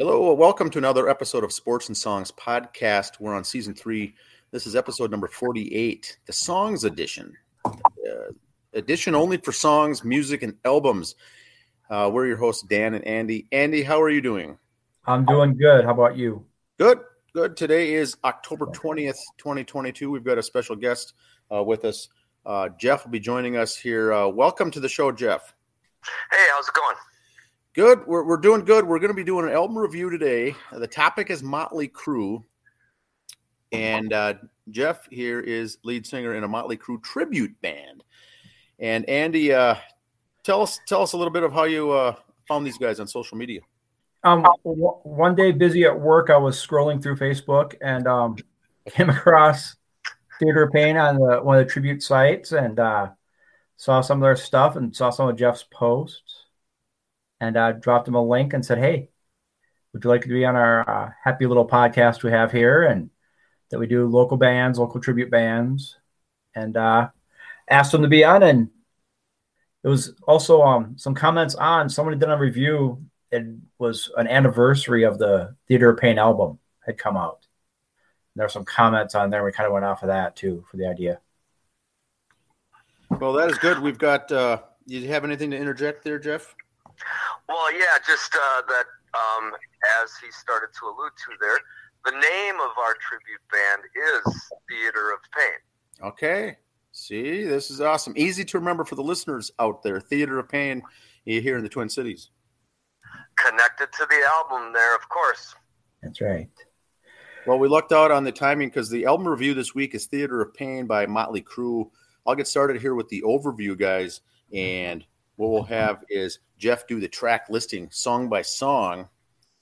Hello, welcome to another episode of Sports and Songs podcast. We're on season three. This is episode number 48, the Songs Edition. Uh, edition only for songs, music, and albums. Uh, we're your hosts, Dan and Andy. Andy, how are you doing? I'm doing good. How about you? Good, good. Today is October 20th, 2022. We've got a special guest uh, with us. Uh, Jeff will be joining us here. Uh, welcome to the show, Jeff. Hey, how's it going? Good. We're, we're doing good. We're going to be doing an album review today. The topic is Motley Crue. And uh, Jeff here is lead singer in a Motley Crue tribute band. And Andy, uh, tell us tell us a little bit of how you uh, found these guys on social media. Um, one day, busy at work, I was scrolling through Facebook and um, came across Theater of Pain on the, one of the tribute sites and uh, saw some of their stuff and saw some of Jeff's posts and uh, dropped him a link and said, "Hey, would you like to be on our uh, happy little podcast we have here and that we do local bands, local tribute bands?" And uh, asked him to be on. And it was also um, some comments on someone did a review. It was an anniversary of the Theater of Pain album had come out. And there were some comments on there. We kind of went off of that too for the idea. Well, that is good. We've got. Uh, you have anything to interject there, Jeff? Well, yeah, just uh, that um, as he started to allude to there, the name of our tribute band is Theater of Pain. Okay. See, this is awesome. Easy to remember for the listeners out there. Theater of Pain here in the Twin Cities. Connected to the album there, of course. That's right. Well, we lucked out on the timing because the album review this week is Theater of Pain by Motley Crue. I'll get started here with the overview, guys. And what we'll have is Jeff do the track listing song by song,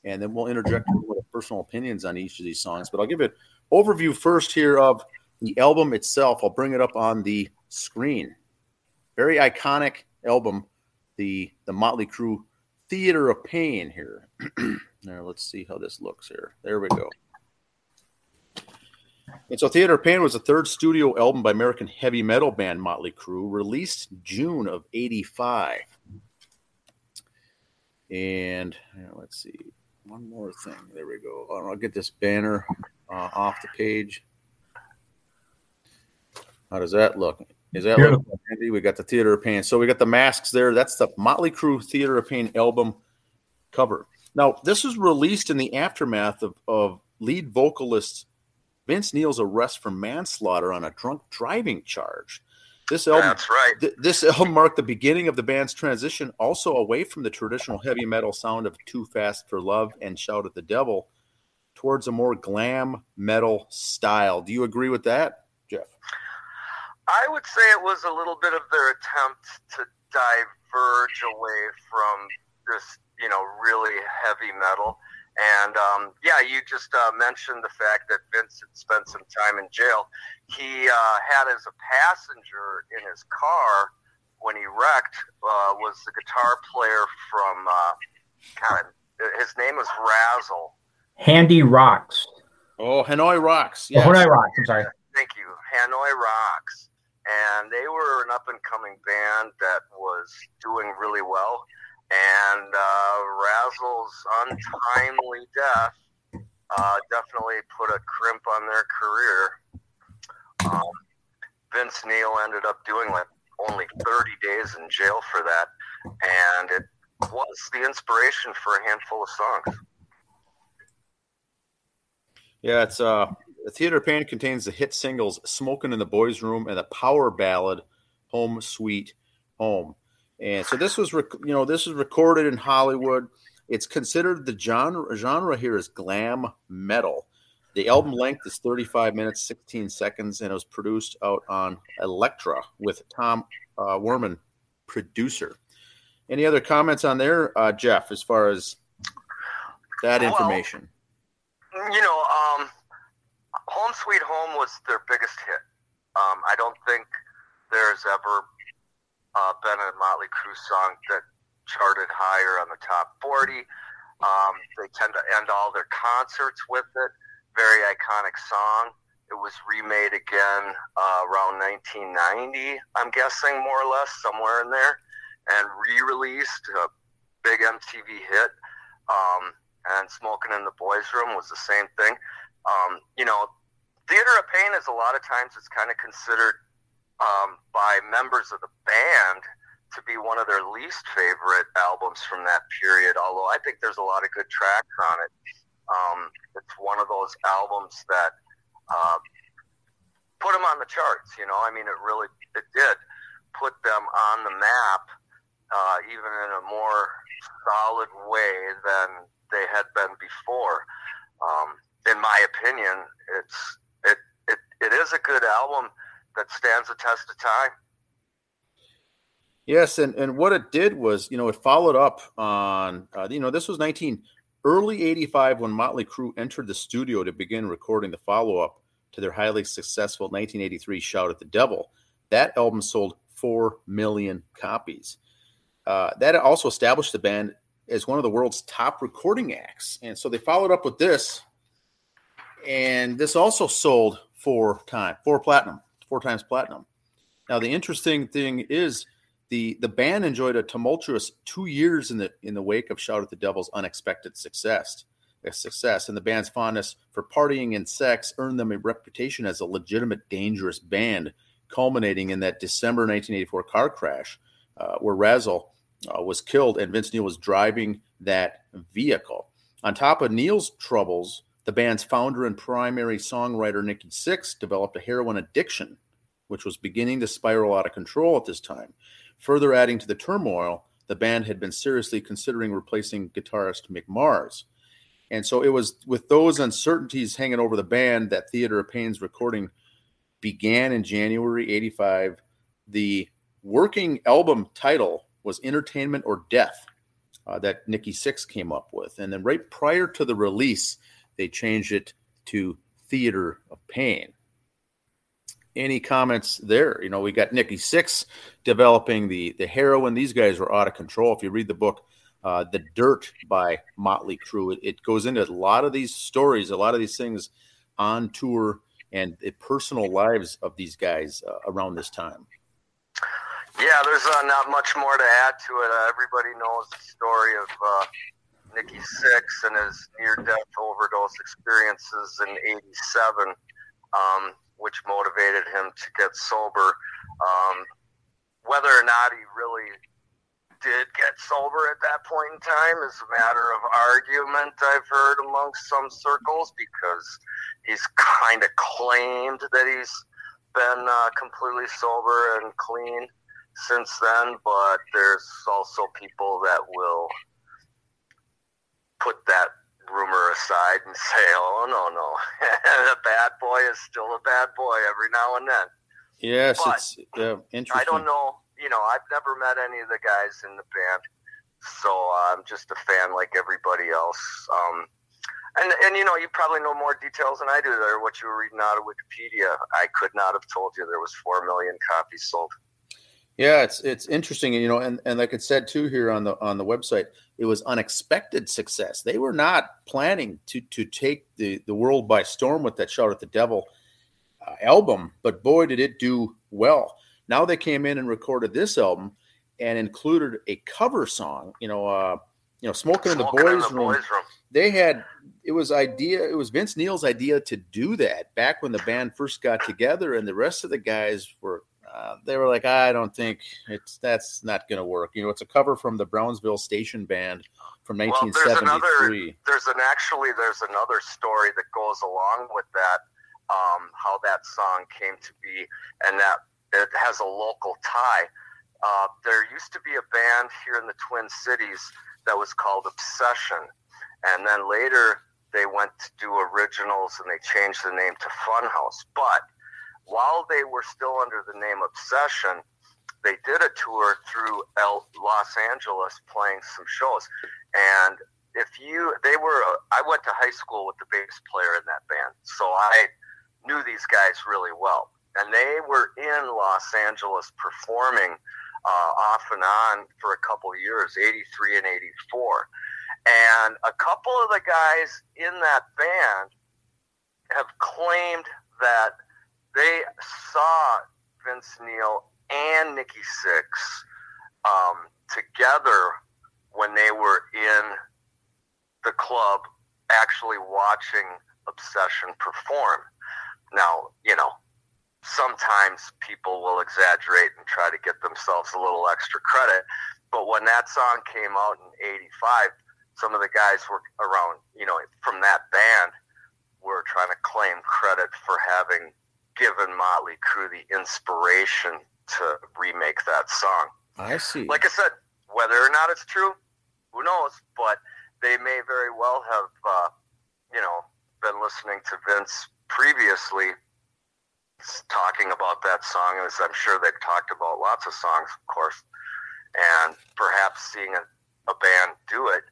and then we'll interject with personal opinions on each of these songs. But I'll give an overview first here of the album itself. I'll bring it up on the screen. Very iconic album, the the Motley Crue Theater of Pain here. now let's see how this looks here. There we go. And so Theater of Pain was the third studio album by American heavy metal band Motley Crue, released June of 85. And let's see, one more thing. There we go. I'll get this banner uh, off the page. How does that look? Is that look, Andy? We got the Theater of Pain. So we got the masks there. That's the Motley Crue Theater of Pain album cover. Now, this was released in the aftermath of, of lead vocalist Vince Neil's arrest for manslaughter on a drunk driving charge. This album, That's right. Th- this album marked the beginning of the band's transition, also away from the traditional heavy metal sound of "Too Fast for Love" and "Shout at the Devil," towards a more glam metal style. Do you agree with that, Jeff? I would say it was a little bit of their attempt to diverge away from this, you know, really heavy metal. And um, yeah, you just uh, mentioned the fact that Vince had spent some time in jail. He uh, had as a passenger in his car when he wrecked uh, was the guitar player from, God, uh, his name was Razzle. Handy Rocks. Oh, Hanoi Rocks. Yes. Oh, Hanoi Rocks. I'm sorry. Thank you. Hanoi Rocks. And they were an up and coming band that was doing really well and uh, Razzle's untimely death uh, definitely put a crimp on their career. Um, Vince Neil ended up doing like only 30 days in jail for that, and it was the inspiration for a handful of songs. Yeah, it's uh, the Theater of Pain contains the hit singles "Smoking in the Boys' Room" and the power ballad "Home Sweet Home." And so this was, rec- you know, this was recorded in Hollywood. It's considered the genre genre here is glam metal. The album length is 35 minutes 16 seconds, and it was produced out on Elektra with Tom uh, Werman, producer. Any other comments on there, uh, Jeff? As far as that information, well, you know, um, "Home Sweet Home" was their biggest hit. Um, I don't think there's ever uh, been a Motley Crue song that charted higher on the top 40. Um, they tend to end all their concerts with it. Very iconic song. It was remade again uh, around 1990, I'm guessing, more or less, somewhere in there, and re released, a big MTV hit. Um, and Smoking in the Boys Room was the same thing. Um, you know, Theater of Pain is a lot of times it's kind of considered um, by members of the band to be one of their least favorite albums from that period. Although I think there's a lot of good tracks on it. Um, it's one of those albums that uh, put them on the charts. You know, I mean, it really it did put them on the map, uh, even in a more solid way than they had been before. Um, in my opinion, it's it, it it is a good album that stands the test of time. Yes, and, and what it did was, you know, it followed up on, uh, you know, this was 19 early 85 when Motley Crue entered the studio to begin recording the follow up to their highly successful 1983 Shout at the Devil. That album sold 4 million copies. Uh, that also established the band as one of the world's top recording acts. And so they followed up with this, and this also sold four time, four platinum, four times platinum. Now the interesting thing is the the band enjoyed a tumultuous two years in the in the wake of Shout at the Devil's unexpected success. Success and the band's fondness for partying and sex earned them a reputation as a legitimate dangerous band, culminating in that December 1984 car crash uh, where Razzle uh, was killed and Vince Neil was driving that vehicle. On top of Neil's troubles, the band's founder and primary songwriter Nikki Sixx developed a heroin addiction, which was beginning to spiral out of control at this time. Further adding to the turmoil, the band had been seriously considering replacing guitarist Mick Mars. And so it was with those uncertainties hanging over the band that Theater of Pain's recording began in January 85. The working album title was Entertainment or Death uh, that Nikki Sixx came up with. And then right prior to the release, they changed it to Theater of Pain any comments there? You know, we got Nikki Sixx developing the the heroin. These guys were out of control. If you read the book, uh, The Dirt by Motley Crue, it, it, goes into a lot of these stories, a lot of these things on tour and the personal lives of these guys uh, around this time. Yeah, there's uh, not much more to add to it. Uh, everybody knows the story of uh, Nikki Sixx and his near-death overdose experiences in '87. Um, which motivated him to get sober. Um, whether or not he really did get sober at that point in time is a matter of argument I've heard amongst some circles because he's kind of claimed that he's been uh, completely sober and clean since then, but there's also people that will put that rumor aside and say, "Oh no, no, a bad boy is still a bad boy every now and then." Yes, but it's uh, interesting. I don't know. You know, I've never met any of the guys in the band, so I'm just a fan like everybody else. Um, and and you know, you probably know more details than I do. There, what you were reading out of Wikipedia, I could not have told you there was four million copies sold. Yeah, it's it's interesting, you know, and, and like it said too here on the on the website, it was unexpected success. They were not planning to to take the the world by storm with that "Shout at the Devil" uh, album, but boy, did it do well. Now they came in and recorded this album and included a cover song. You know, uh, you know, "Smoking, in the, boys, in the room. boys' room." They had it was idea. It was Vince Neil's idea to do that back when the band first got together, and the rest of the guys were uh, they were like, I don't think it's that's not going to work. You know, it's a cover from the Brownsville Station Band from 1973. Well, there's, another, there's an actually there's another story that goes along with that. Um, how that song came to be, and that it has a local tie. Uh, there used to be a band here in the Twin Cities that was called Obsession, and then later they went to do originals and they changed the name to Funhouse. But while they were still under the name Obsession, they did a tour through El, Los Angeles playing some shows. And if you, they were, I went to high school with the bass player in that band. So I knew these guys really well. And they were in Los Angeles performing uh, off and on for a couple years, 83 and 84. And a couple of the guys in that band have claimed that they saw Vince Neil and Nikki Sixx um, together when they were in the club actually watching Obsession perform. Now, you know, sometimes people will exaggerate and try to get themselves a little extra credit. But when that song came out in 85, some of the guys were around, you know, from that band were trying to claim credit for having given Motley Crue the inspiration to remake that song. I see. Like I said, whether or not it's true, who knows? But they may very well have, uh, you know, been listening to Vince previously talking about that song, as I'm sure they've talked about lots of songs, of course, and perhaps seeing a, a band do it.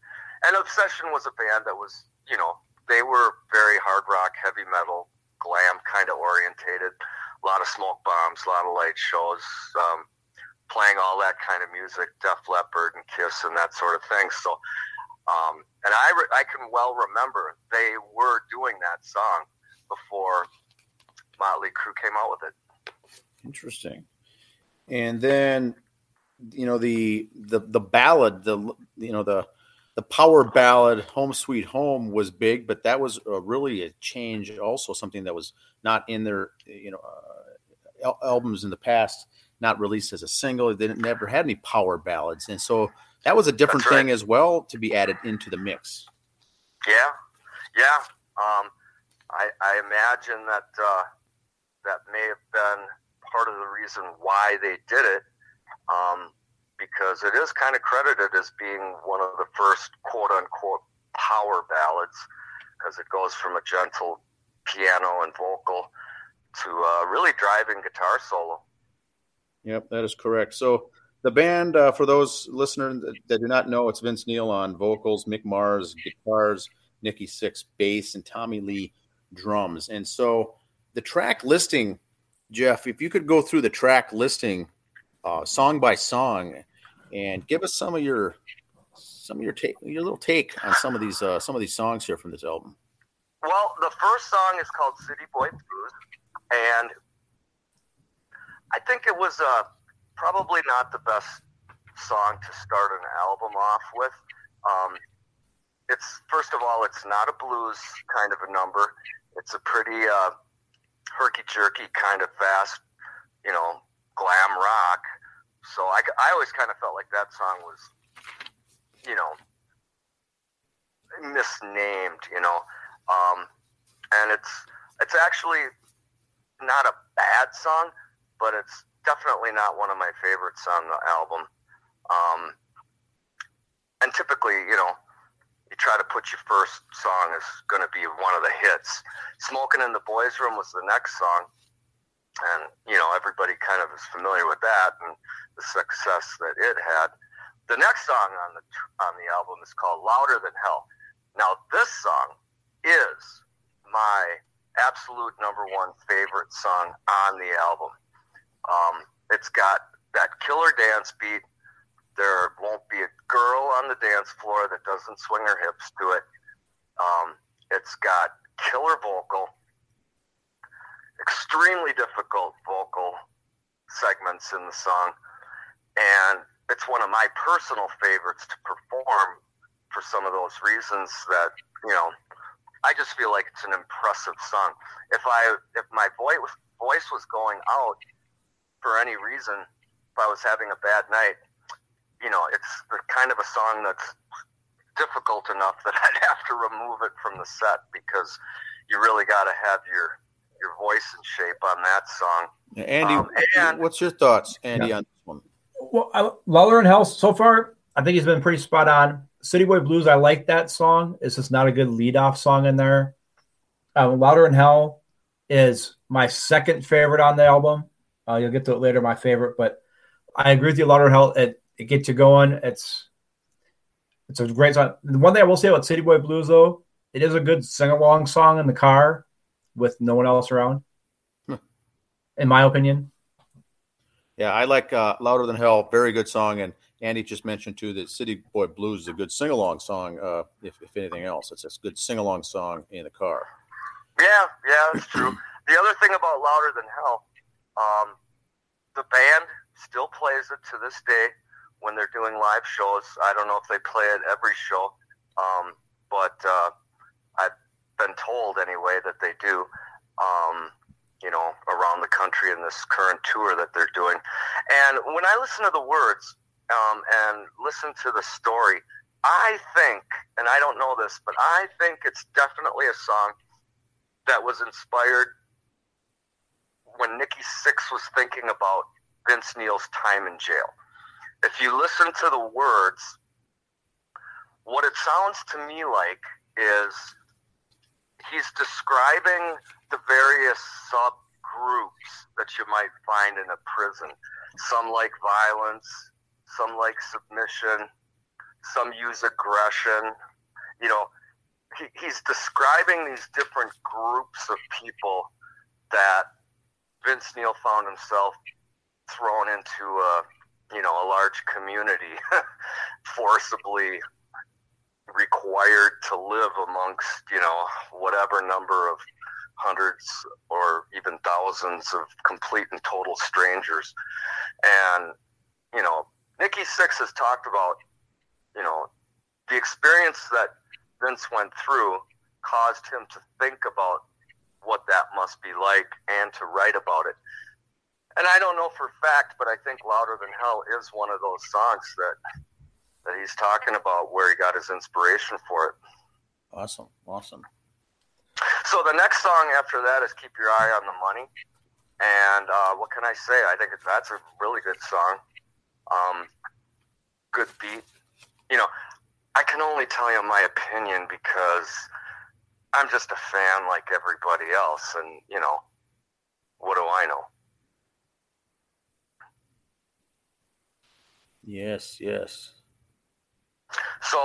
And Obsession was a band that was, you know, they were very hard rock, heavy metal, glam kind of orientated. A lot of smoke bombs, a lot of light shows, um, playing all that kind of music, Def Leppard and Kiss and that sort of thing. So, um, and I, re- I can well remember they were doing that song before Motley Crue came out with it. Interesting. And then, you know, the the the ballad, the you know the the power ballad "Home Sweet Home" was big, but that was a, really a change. Also, something that was not in their you know uh, al- albums in the past, not released as a single. They never had any power ballads, and so that was a different right. thing as well to be added into the mix. Yeah, yeah. Um, I, I imagine that uh, that may have been part of the reason why they did it, um, because it is kind of credited as being one of the first quote unquote power ballads, because it goes from a gentle piano and vocal to a really driving guitar solo. Yep, that is correct. So the band, uh, for those listeners that, that do not know, it's Vince Neil on vocals, Mick Mars guitars, Nikki Sixx bass, and Tommy Lee drums. And so the track listing, Jeff, if you could go through the track listing, uh, song by song, and give us some of your some of your take, your little take on some of these uh, some of these songs here from this album. Well, the first song is called City Boy Blues, and I think it was uh, probably not the best song to start an album off with. Um, it's first of all, it's not a blues kind of a number. It's a pretty uh, herky jerky kind of fast, you know, glam rock. So I, I always kind of felt like that song was, you know, misnamed, you know. Um, and it's it's actually not a bad song, but it's definitely not one of my favorites on the album. Um, and typically, you know, you try to put your first song is going to be one of the hits. "Smoking in the Boys' Room" was the next song, and you know everybody kind of is familiar with that and the success that it had. The next song on the on the album is called "Louder Than Hell." Now, this song is my absolute number one favorite song on the album. Um, it's got that killer dance beat. There won't be a girl on the dance floor that doesn't swing her hips to it. Um, it's got killer vocal, extremely difficult vocal segments in the song, and it's one of my personal favorites to perform for some of those reasons that you know I just feel like it's an impressive song. If I if my voice voice was going out for any reason, if I was having a bad night, you know, it's the kind of a song that's difficult enough that I'd have to remove it from the set because you really got to have your your voice in shape on that song. Andy, Um, and- what's your thoughts, Andy, on this one? Well, I, Louder and Hell so far, I think he's been pretty spot on. City Boy Blues, I like that song. It's just not a good lead off song in there. Um, Louder in Hell is my second favorite on the album. Uh, you'll get to it later, my favorite, but I agree with you. Louder in Hell, it, it gets you going. It's it's a great song. The one thing I will say about City Boy Blues, though, it is a good sing along song in the car with no one else around, Hmm. in my opinion. Yeah, I like uh, "Louder Than Hell." Very good song, and Andy just mentioned too that "City Boy Blues" is a good sing-along song. Uh, if, if anything else, it's a good sing-along song in the car. Yeah, yeah, that's true. the other thing about Louder Than Hell, um, the band still plays it to this day when they're doing live shows. I don't know if they play it every show, um, but uh, I've been told anyway that they do. Um, you know, around the country in this current tour that they're doing. And when I listen to the words um, and listen to the story, I think, and I don't know this, but I think it's definitely a song that was inspired when Nikki Sixx was thinking about Vince Neil's time in jail. If you listen to the words, what it sounds to me like is he's describing the various subgroups that you might find in a prison. Some like violence, some like submission, some use aggression. You know, he, he's describing these different groups of people that Vince Neil found himself thrown into a you know a large community, forcibly required to live amongst you know whatever number of hundreds or even thousands of complete and total strangers. And you know nikki sixx has talked about you know the experience that vince went through caused him to think about what that must be like and to write about it. And i don't know for fact but i think louder than hell is one of those songs that that he's talking about where he got his inspiration for it. Awesome, awesome. So the next song after that is "Keep Your Eye on the Money," and uh, what can I say? I think that's a really good song. Um, good beat. You know, I can only tell you my opinion because I'm just a fan like everybody else, and you know, what do I know? Yes, yes. So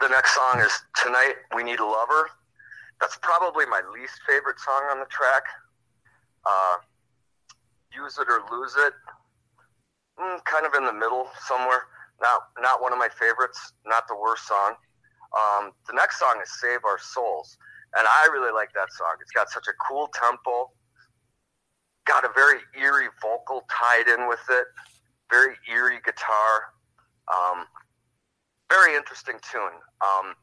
the next song is Tonight We Need a Lover. That's probably my least favorite song on the track. Uh, Use It or Lose It, mm, kind of in the middle somewhere. Not not one of my favorites. Not the worst song. Um, the next song is Save Our Souls, and I really like that song. It's got such a cool tempo. Got a very eerie vocal tied in with it. Very eerie guitar. Um, very interesting tune. Um,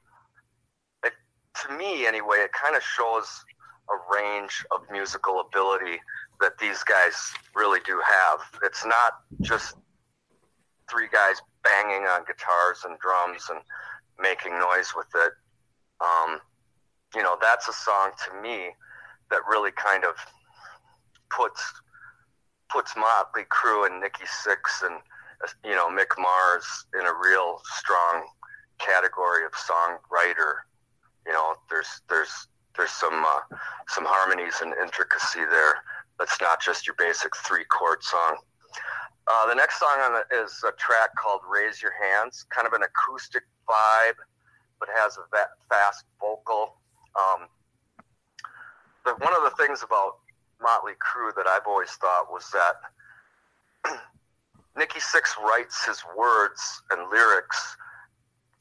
it, to me, anyway, it kind of shows a range of musical ability that these guys really do have. It's not just three guys banging on guitars and drums and making noise with it. Um, you know, that's a song to me that really kind of puts puts Motley Crue and Nikki Sixx and you know Mick Mars in a real strong category of songwriter. You know, there's there's there's some uh, some harmonies and intricacy there. That's not just your basic three chord song. Uh, the next song on the, is a track called "Raise Your Hands," kind of an acoustic vibe, but has a fast vocal. Um, but one of the things about Motley Crue that I've always thought was that Nikki Sixx writes his words and lyrics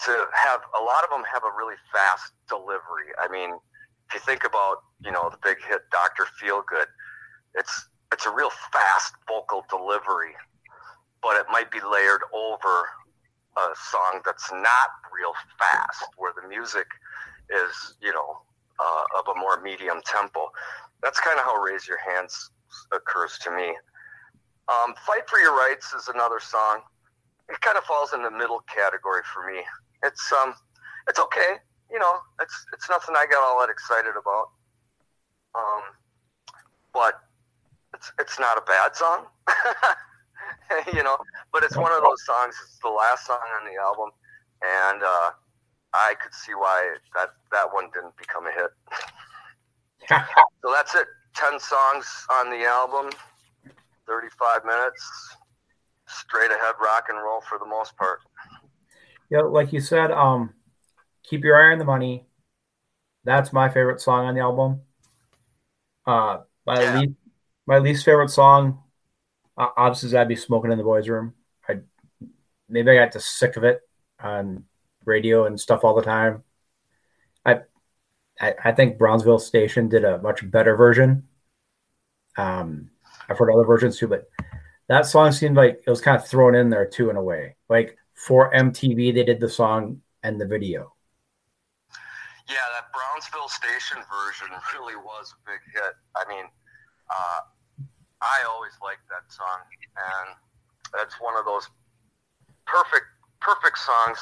to have a lot of them have a really fast delivery. I mean, if you think about you know the big hit Doctor Feelgood, it's it's a real fast vocal delivery, but it might be layered over a song that's not real fast, where the music is you know uh, of a more medium tempo. That's kind of how Raise Your Hands occurs to me. Um, Fight for Your Rights is another song. It kind of falls in the middle category for me. It's um, it's okay. You know, it's it's nothing I got all that excited about. Um, but it's it's not a bad song. you know, but it's one of those songs. It's the last song on the album, and uh, I could see why that that one didn't become a hit. so that's it. Ten songs on the album. 35 minutes, straight ahead rock and roll for the most part. Yeah, like you said, um, keep your eye on the money. That's my favorite song on the album. Uh, my yeah. least my least favorite song, uh, obviously, is I'd be smoking in the boys' room. I maybe I got just sick of it on radio and stuff all the time. I I, I think Brownsville Station did a much better version. Um, I've heard other versions too, but that song seemed like it was kind of thrown in there too in a way. Like for MTV, they did the song and the video. Yeah, that Brownsville Station version really was a big hit. I mean, uh, I always liked that song, and that's one of those perfect, perfect songs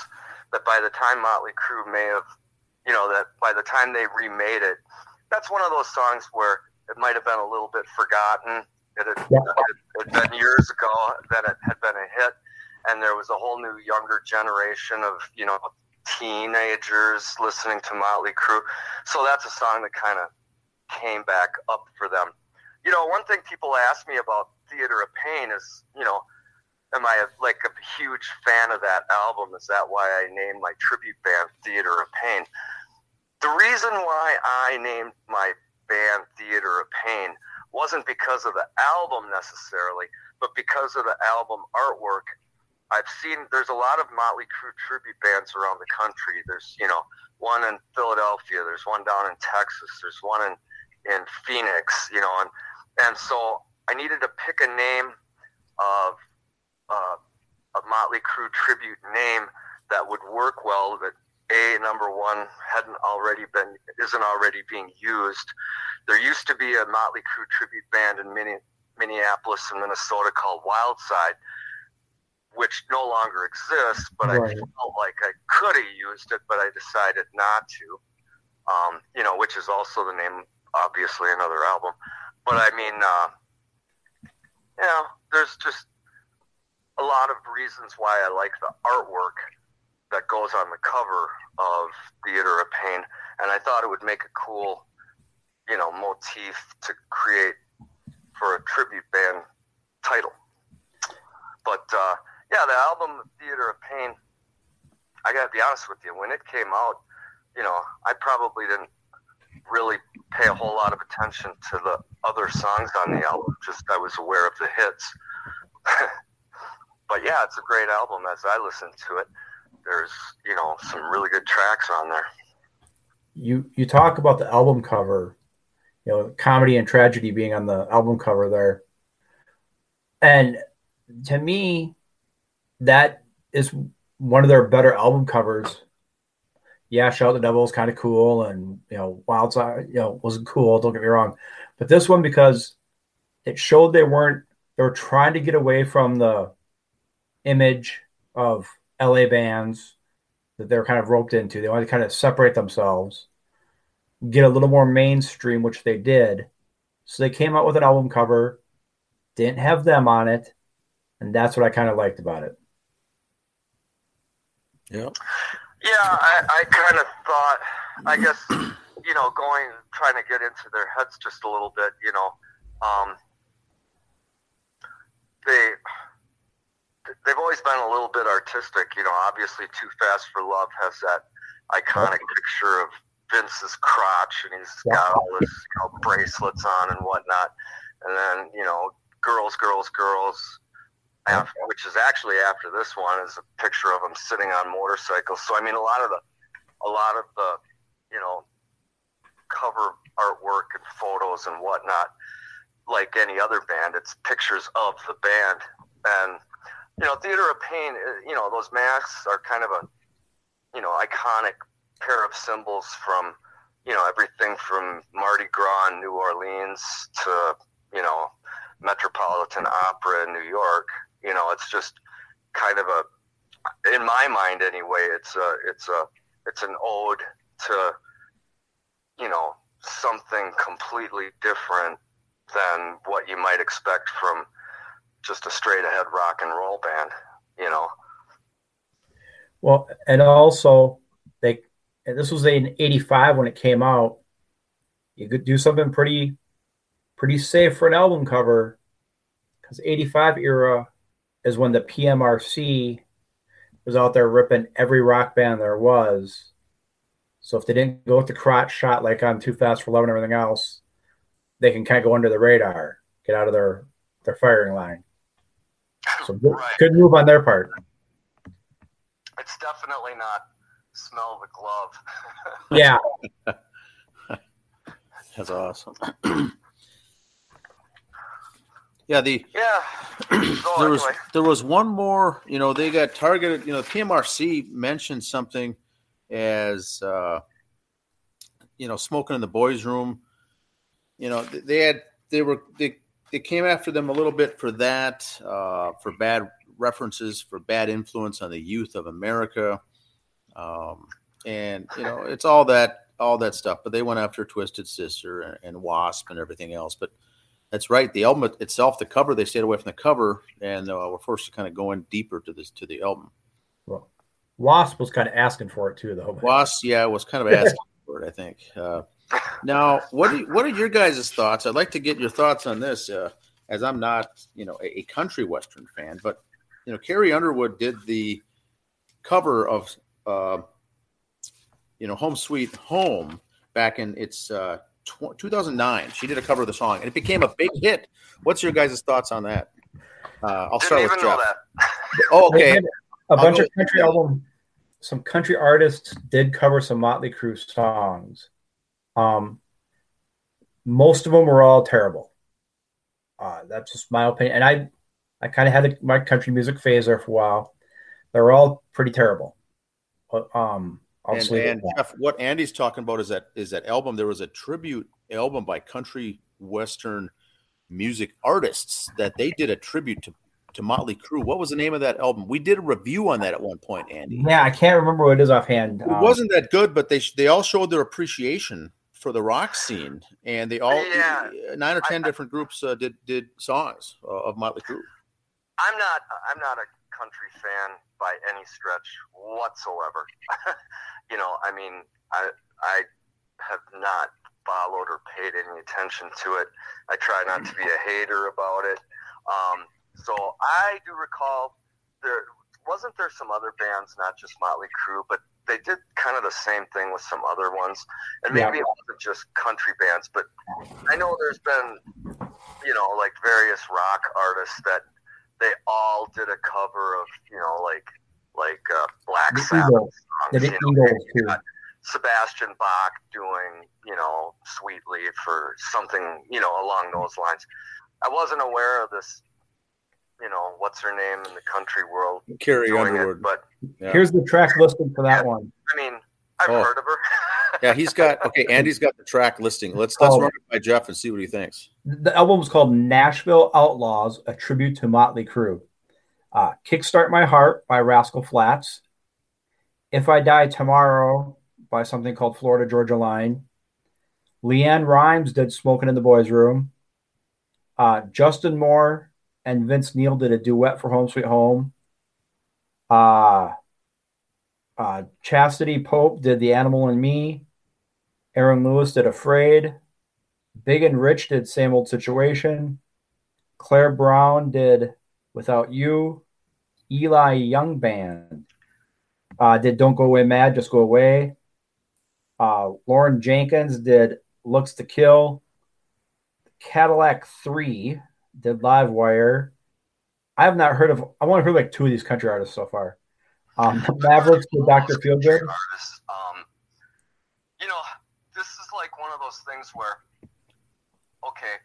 that by the time Motley Crue may have, you know, that by the time they remade it, that's one of those songs where it might have been a little bit forgotten. It had, yeah. it had been years ago that it had been a hit, and there was a whole new younger generation of, you know, teenagers listening to Motley Crue. So that's a song that kind of came back up for them. You know, one thing people ask me about Theater of Pain is, you know, am I a, like a huge fan of that album? Is that why I named my tribute band Theater of Pain? The reason why I named my band Theater of Pain wasn't because of the album necessarily, but because of the album artwork I've seen there's a lot of Motley Crue tribute bands around the country. There's you know one in Philadelphia. There's one down in Texas. There's one in in Phoenix. You know, and and so I needed to pick a name of uh, a Motley Crue tribute name that would work well. That a number one hadn't already been isn't already being used. There used to be a Motley Crue tribute band in Minneapolis and Minnesota called Wildside which no longer exists, but right. I felt like I could have used it, but I decided not to. Um, you know, which is also the name, obviously, another album. But I mean, uh, you know, there's just a lot of reasons why I like the artwork that goes on the cover of Theater of Pain, and I thought it would make a cool, you know, motif to create for a tribute band title. But uh, yeah, the album Theater of Pain. I got to be honest with you. When it came out, you know, I probably didn't really pay a whole lot of attention to the other songs on the album. Just I was aware of the hits. but yeah, it's a great album. As I listen to it, there's you know some really good tracks on there. You you talk about the album cover, you know, comedy and tragedy being on the album cover there, and to me, that is one of their better album covers. Yeah, Shout the Devil is kind of cool, and you know, Wild Side, you know, wasn't cool. Don't get me wrong, but this one because it showed they weren't they were trying to get away from the image of LA bands that they're kind of roped into. They wanted to kind of separate themselves, get a little more mainstream, which they did. So they came out with an album cover, didn't have them on it, and that's what I kind of liked about it. Yeah. Yeah, I, I kind of thought, I guess, you know, going, trying to get into their heads just a little bit, you know, um, they, they've always been a little bit artistic, you know, obviously Too Fast for Love has that iconic picture of Vince's crotch and he's got all his, you know, bracelets on and whatnot. And then, you know, girls, girls, girls, after, which is actually after this one, is a picture of him sitting on motorcycles. So I mean, a lot of the, a lot of the, you know, cover artwork and photos and whatnot, like any other band, it's pictures of the band. And you know, Theater of Pain, uh, you know, those masks are kind of a, you know, iconic pair of symbols from, you know, everything from Mardi Gras in New Orleans to, you know, Metropolitan Opera in New York. You know, it's just kind of a, in my mind anyway, it's a, it's a, it's an ode to, you know, something completely different than what you might expect from just a straight ahead rock and roll band, you know. Well, and also they and this was in 85 when it came out. You could do something pretty pretty safe for an album cover because 85 era is when the PMRC was out there ripping every rock band there was. So if they didn't go with the crotch shot like on Too Fast for Love and everything else, they can kind of go under the radar, get out of their their firing line. So good, right. good move on their part. It's definitely not smell the glove. yeah. That's awesome. Yeah, the yeah. there was there was one more. You know, they got targeted. You know, PMRC mentioned something as uh, you know, smoking in the boys' room. You know, they had they were they they came after them a little bit for that, uh, for bad references, for bad influence on the youth of America, um, and you know, it's all that all that stuff. But they went after Twisted Sister and, and Wasp and everything else. But that's right. The album itself, the cover, they stayed away from the cover, and uh, we're forced to kind of go in deeper to this to the album. Well, Wasp was kind of asking for it too, though. Wasp, yeah, was kind of asking for it. I think. Uh, now, what are, what are your guys' thoughts? I'd like to get your thoughts on this, uh, as I'm not, you know, a, a, country western fan, but you know, Carrie Underwood did the cover of, uh, you know, Home Sweet Home back in its uh, 2009. She did a cover of the song, and it became a big hit. What's your guys' thoughts on that? Uh, I'll start with Jeff. Oh, okay. A bunch of country album, some country artists did cover some Motley Crue songs. Um, most of them were all terrible. Uh, that's just my opinion. And I, I kind of had a, my country music phase there for a while. They were all pretty terrible. But, um, and, and Jeff, what Andy's talking about is that is that album. There was a tribute album by country western music artists that they did a tribute to to Motley Crue. What was the name of that album? We did a review on that at one point, Andy. Yeah, I can't remember what it is offhand. It um, wasn't that good, but they they all showed their appreciation for the rock scene, and they all yeah. nine or ten I, different groups uh, did did songs uh, of Motley Crue. I'm not I'm not a country fan by any stretch whatsoever. you know, I mean, I I have not followed or paid any attention to it. I try not to be a hater about it. Um, so I do recall there wasn't there some other bands, not just Motley Crue, but they did kind of the same thing with some other ones, and maybe yeah. it wasn't just country bands, but I know there's been, you know, like various rock artists that they all did a cover of, you know, like like uh, Black Sabbath songs. The you know, Sebastian Bach doing, you know, Sweet Leaf or something, you know, along those lines. I wasn't aware of this, you know, what's her name in the country world. Carrie Underwood. It, but yeah. here's the track listing for that yeah, one. I mean, I've oh. heard of her. yeah, he's got okay. Andy's got the track listing. Let's let's oh. run it by Jeff and see what he thinks. The album is called Nashville Outlaws: A Tribute to Motley Crue. Uh, Kickstart My Heart by Rascal Flatts. If I Die Tomorrow by something called Florida Georgia Line. LeAnn Rimes did Smoking in the Boys Room. Uh, Justin Moore and Vince Neil did a duet for Home Sweet Home. Uh, uh, Chastity Pope did The Animal and Me. Aaron Lewis did Afraid. Big and Rich did Same Old Situation. Claire Brown did Without You. Eli Young Band uh, did Don't Go Away Mad, Just Go Away. Uh, Lauren Jenkins did Looks to Kill. Cadillac 3 did Live Wire. I have not heard of, I want to hear like two of these country artists so far. Um, Mavericks did Dr. Feelgood. Um, you know, this is like one of those things where, okay,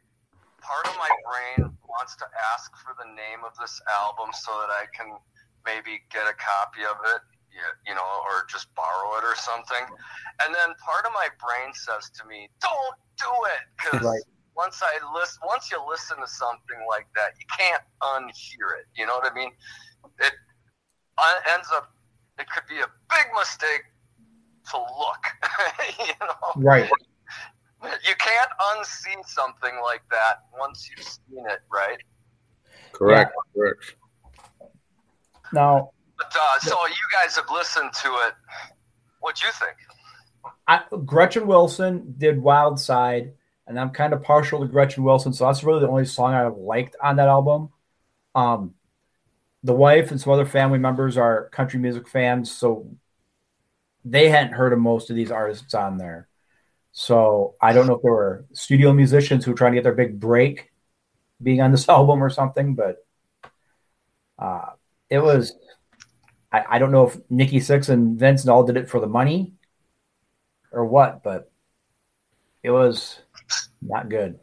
part of my brain wants to ask for the name of this album so that I can maybe get a copy of it you know, or just borrow it or something. And then part of my brain says to me, "Don't do it," because right. Once I list, once you listen to something like that, you can't unhear it. You know what I mean? It ends up. It could be a big mistake to look. you know, right? You can't unsee something like that once you've seen it, right? Correct. Yeah. Correct. Now, but uh, so you guys have listened to it. What do you think? I, Gretchen Wilson did Wild Side, and I'm kind of partial to Gretchen Wilson, so that's really the only song I liked on that album. Um, the wife and some other family members are country music fans, so they hadn't heard of most of these artists on there. So I don't know if there were studio musicians who were trying to get their big break being on this album or something, but uh, it was I, I don't know if Nikki Sixx and Vince all did it for the money or what, but it was not good.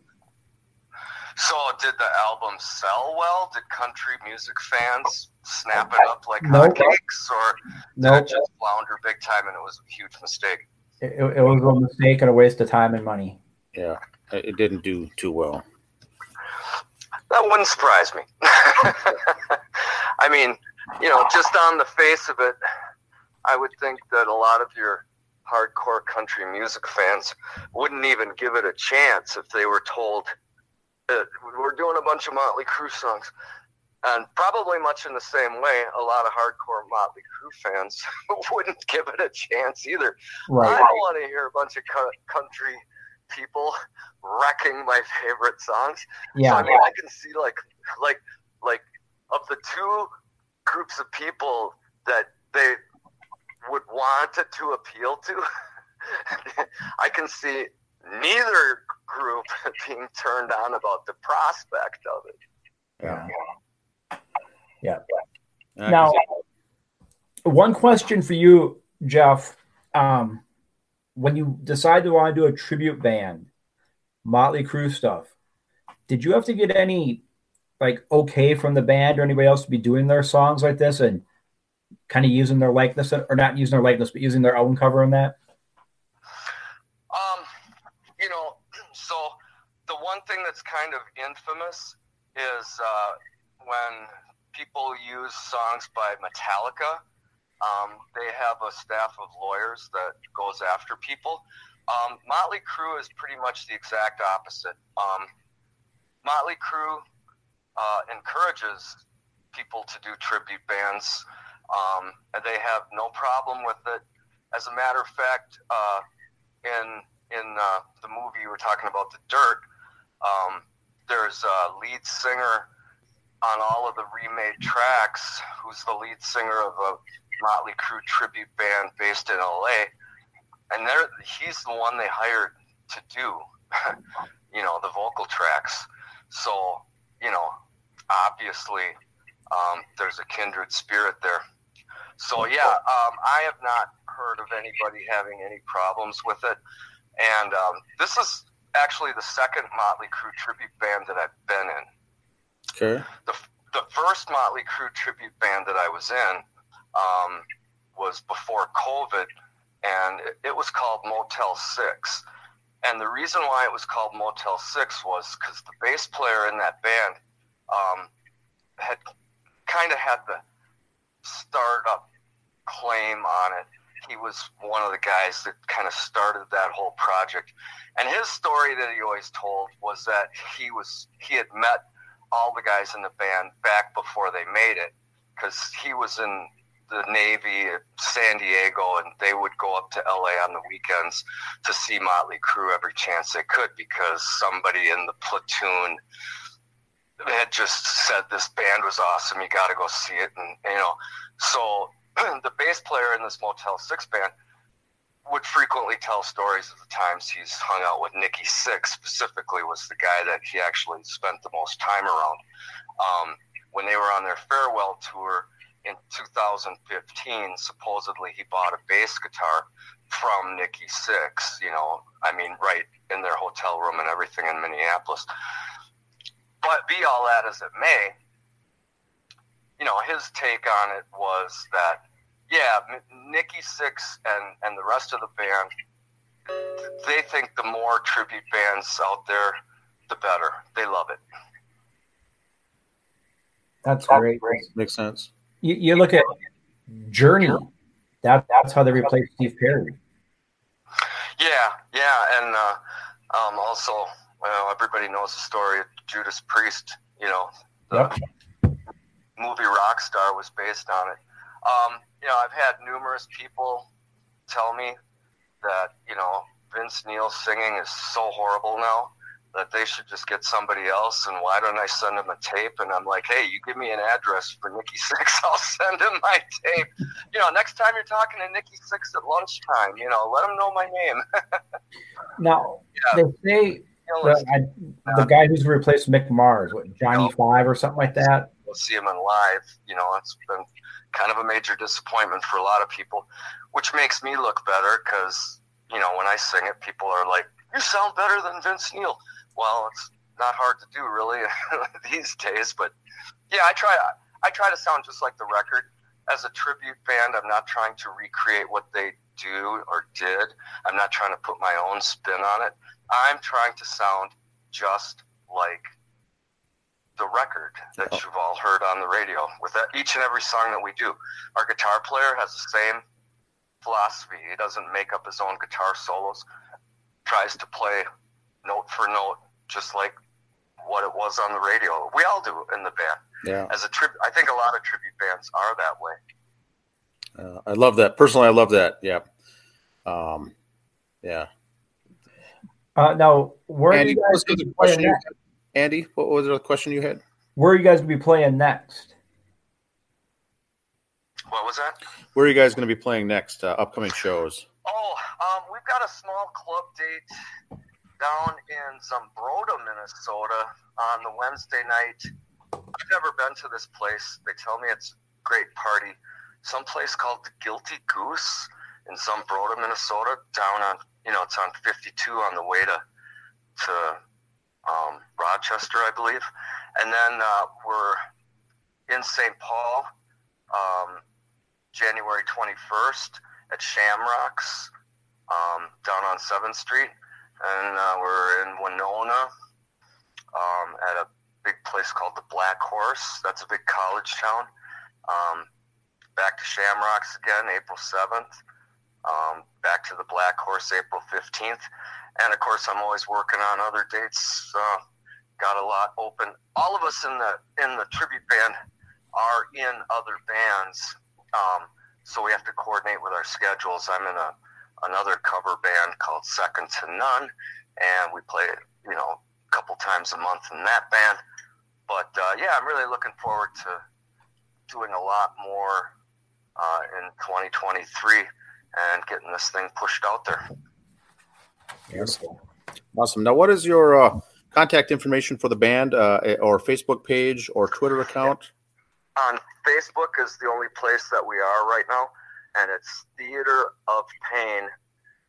So, did the album sell well? Did country music fans snap it up like nope. hotcakes, or did nope. it just flounder big time and it was a huge mistake? it, it was a mistake and a waste of time and money. Yeah, it didn't do too well. That wouldn't surprise me. I mean, you know, just on the face of it, I would think that a lot of your hardcore country music fans wouldn't even give it a chance if they were told that we're doing a bunch of Motley Crue songs. And probably much in the same way, a lot of hardcore Motley Crue fans wouldn't give it a chance either. Right. I don't want to hear a bunch of country people wrecking my favorite songs. Yeah. So, I mean, I can see like, like, like of the two groups of people that they would want it to appeal to, I can see neither group being turned on about the prospect of it. Yeah. Yeah. Now, one question for you, Jeff. Um, when you decide to want to do a tribute band, Motley Crue stuff, did you have to get any like okay from the band or anybody else to be doing their songs like this and kind of using their likeness or not using their likeness but using their own cover on that? Um, you know, so the one thing that's kind of infamous is uh, when people use songs by Metallica. Um, they have a staff of lawyers that goes after people. Um, Motley Crue is pretty much the exact opposite. Um, Motley Crue uh, encourages people to do tribute bands, um, and they have no problem with it. As a matter of fact, uh, in in uh, the movie you were talking about, The Dirt, um, there's a lead singer on all of the remade tracks, who's the lead singer of a Motley Crue tribute band based in LA, and they he's the one they hired to do, you know, the vocal tracks. So, you know, obviously, um, there's a kindred spirit there. So yeah, um, I have not heard of anybody having any problems with it, and um, this is actually the second Motley Crue tribute band that I've been in. Okay. The, the first Motley Crue tribute band that I was in um, was before COVID, and it, it, was called Motel 6. And the reason why it was called Motel 6 was because the bass player in that band um, had kind of had the startup claim on it. He was one of the guys that kind of started that whole project. And his story that he always told was that he was he had met all the guys in the band back before they made it because he was in the Navy at San Diego and they would go up to LA on the weekends to see Motley Crue every chance they could because somebody in the platoon had just said this band was awesome. You got to go see it. And, you know, so the bass player in this Motel 6 band would frequently tell stories of the times he's hung out with Nikki Sixx, Specifically, was the guy that he actually spent the most time around. Um, when they were on their farewell tour in 2015, supposedly he bought a bass guitar from Nikki Sixx, You know, I mean, right in their hotel room and everything in Minneapolis. But be all that as it may, you know, his take on it was that yeah, Nikki Sixx and and the rest of the band, they think the more tribute bands out there, the better. They love it. That's great. Makes sense. You, you look at Journey. That that's how they replaced Steve Perry. Yeah, yeah, and uh, um, also, well, everybody knows the story of Judas Priest. You know, the yep. Movie Rockstar was based on it. Um, you know, I've had numerous people tell me that, you know, Vince Neil singing is so horrible now that they should just get somebody else. And why don't I send them a tape? And I'm like, hey, you give me an address for Nikki Sixx, I'll send him my tape. You know, next time you're talking to Nikki Sixx at lunchtime, you know, let him know my name. now, yeah. they say the, I, the guy who's replaced Mick Mars, what, Johnny know, Five or something like that? See him in live. You know, it's been kind of a major disappointment for a lot of people, which makes me look better because, you know, when I sing it, people are like, you sound better than Vince Neil. Well, it's not hard to do really these days, but yeah, I try, I try to sound just like the record as a tribute band, I'm not trying to recreate what they do or did. I'm not trying to put my own spin on it. I'm trying to sound just like the record that oh. you've all heard on the radio with that, each and every song that we do. Our guitar player has the same philosophy. He doesn't make up his own guitar solos, tries to play note for note, just like what it was on the radio. We all do in the band. Yeah. As a tribute, I think a lot of tribute bands are that way. Uh, I love that. Personally, I love that. Yeah. Um, yeah. Uh, now, where Andy, you guys the question you Andy, what was the question you had? Where are you guys going to be playing next? What was that? Where are you guys going to be playing next? Uh, upcoming shows? Oh, um, we've got a small club date down in Zumbrota, Minnesota on the Wednesday night. I've never been to this place. They tell me it's a great party. Some place called the Guilty Goose in Zumbrota, Minnesota, down on you know it's on 52 on the way to to um, Rochester, I believe, and then uh, we're in St. Paul, um, January 21st at Shamrocks um, down on Seventh Street, and uh, we're in Winona um, at a big place called the Black Horse. That's a big college town. Um, back to Shamrocks again, April 7th. Um, back to the Black Horse, April 15th. And of course, I'm always working on other dates. Got a lot open. All of us in the in the tribute band are in other bands, um, so we have to coordinate with our schedules. I'm in a another cover band called Second to None, and we play you know a couple times a month in that band. But uh, yeah, I'm really looking forward to doing a lot more uh, in 2023 and getting this thing pushed out there. Beautiful. Awesome. Now, what is your uh, contact information for the band uh, or Facebook page or Twitter account? On Facebook is the only place that we are right now, and it's Theatre of Pain.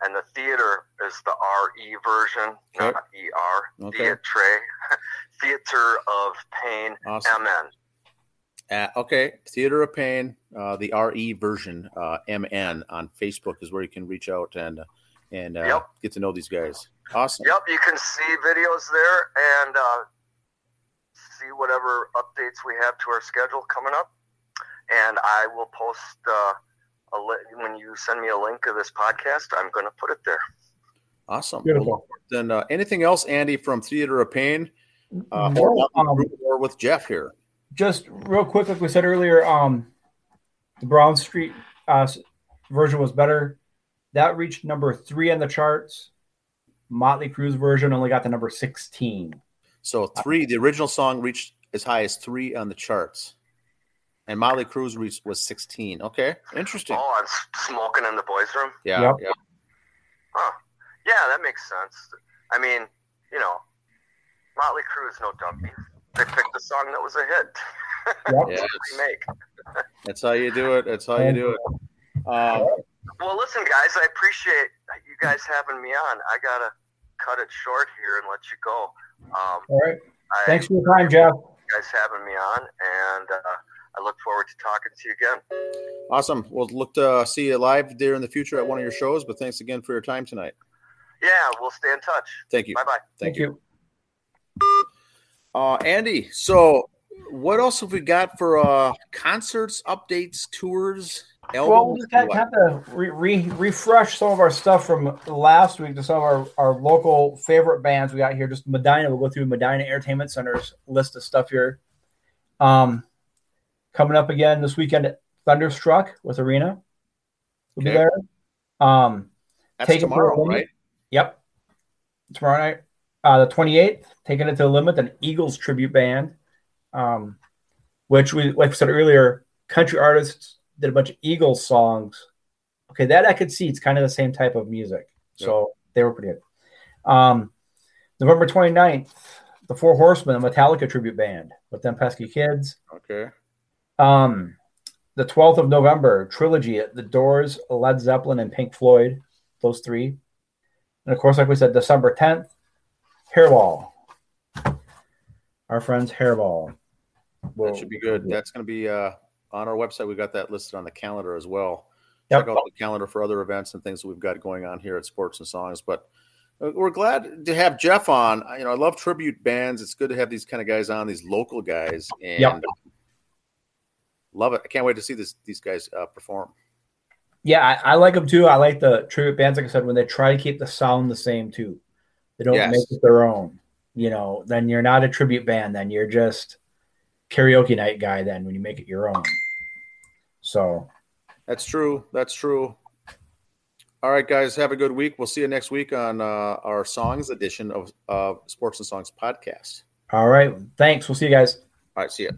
And the theater is the RE version, okay. not ER. Okay. Theatre. theatre of Pain, awesome. MN. Uh, okay, Theatre of Pain, uh, the RE version, uh, MN on Facebook is where you can reach out and uh, and uh, yep. get to know these guys. Awesome. Yep, you can see videos there and uh, see whatever updates we have to our schedule coming up. And I will post a li- when you send me a link of this podcast. I'm going to put it there. Awesome. Well, then, anything else, Andy, from Theatre of Pain, no, or, um, or with Jeff here? Just real quick, like we said earlier, um, the Brownsville uh, version was better. That reached number three on the charts. Motley Crue's version only got to number 16. So three, the original song reached as high as three on the charts. And Motley Crue's reached was 16. Okay, interesting. Oh, I'm smoking in the boys' room? Yeah. Yep. Yeah. Huh. Yeah, that makes sense. I mean, you know, Motley Crue is no dummy they picked a song that was a hit. Yep. yes. remake. That's how you do it. That's how you do it. Um, well, listen, guys, I appreciate you guys having me on. I gotta cut it short here and let you go. Um, All right. I, Thanks for your time, Jeff. You guys having me on, and uh, I look forward to talking to you again. Awesome. We'll look to see you live there in the future at one of your shows. But thanks again for your time tonight. Yeah, we'll stay in touch. Thank you. Bye bye. Thank, Thank you. you. Uh, Andy, so what else have we got for uh, concerts, updates, tours? Albums, well, we have to re- re- refresh some of our stuff from last week to some of our, our local favorite bands we got here. Just Medina, we'll go through Medina Entertainment Center's list of stuff here. Um, coming up again this weekend, Thunderstruck with Arena We'll okay. be there. Um, That's tomorrow, right? Yep, tomorrow night. Uh, the 28th, taking it to the limit, an Eagles tribute band, um, which we, like I said earlier, country artists did a bunch of Eagles songs. Okay, that I could see. It's kind of the same type of music. So they were pretty good. Um, November 29th, the Four Horsemen, a Metallica tribute band with them pesky kids. Okay. Um, the 12th of November, Trilogy, at The Doors, Led Zeppelin, and Pink Floyd, those three. And of course, like we said, December 10th, Hairball. Our friends Hairball. That should be good. That's going to be uh, on our website. We've got that listed on the calendar as well. Yep. Check out the calendar for other events and things that we've got going on here at Sports and Songs. But uh, we're glad to have Jeff on. You know, I love tribute bands. It's good to have these kind of guys on, these local guys, and Yep. love it. I can't wait to see this these guys uh, perform. Yeah, I, I like them too. I like the tribute bands, like I said, when they try to keep the sound the same too. They don't Yes. make it their own. You know, then you're not a tribute band. Then you're just karaoke night guy. Then when you make it your own. So That's true. That's true. All right, guys, have a good week. We'll see you next week on uh, our songs edition of uh, Sports and Songs podcast. all right, thanks. We'll see you guys. All right, see you.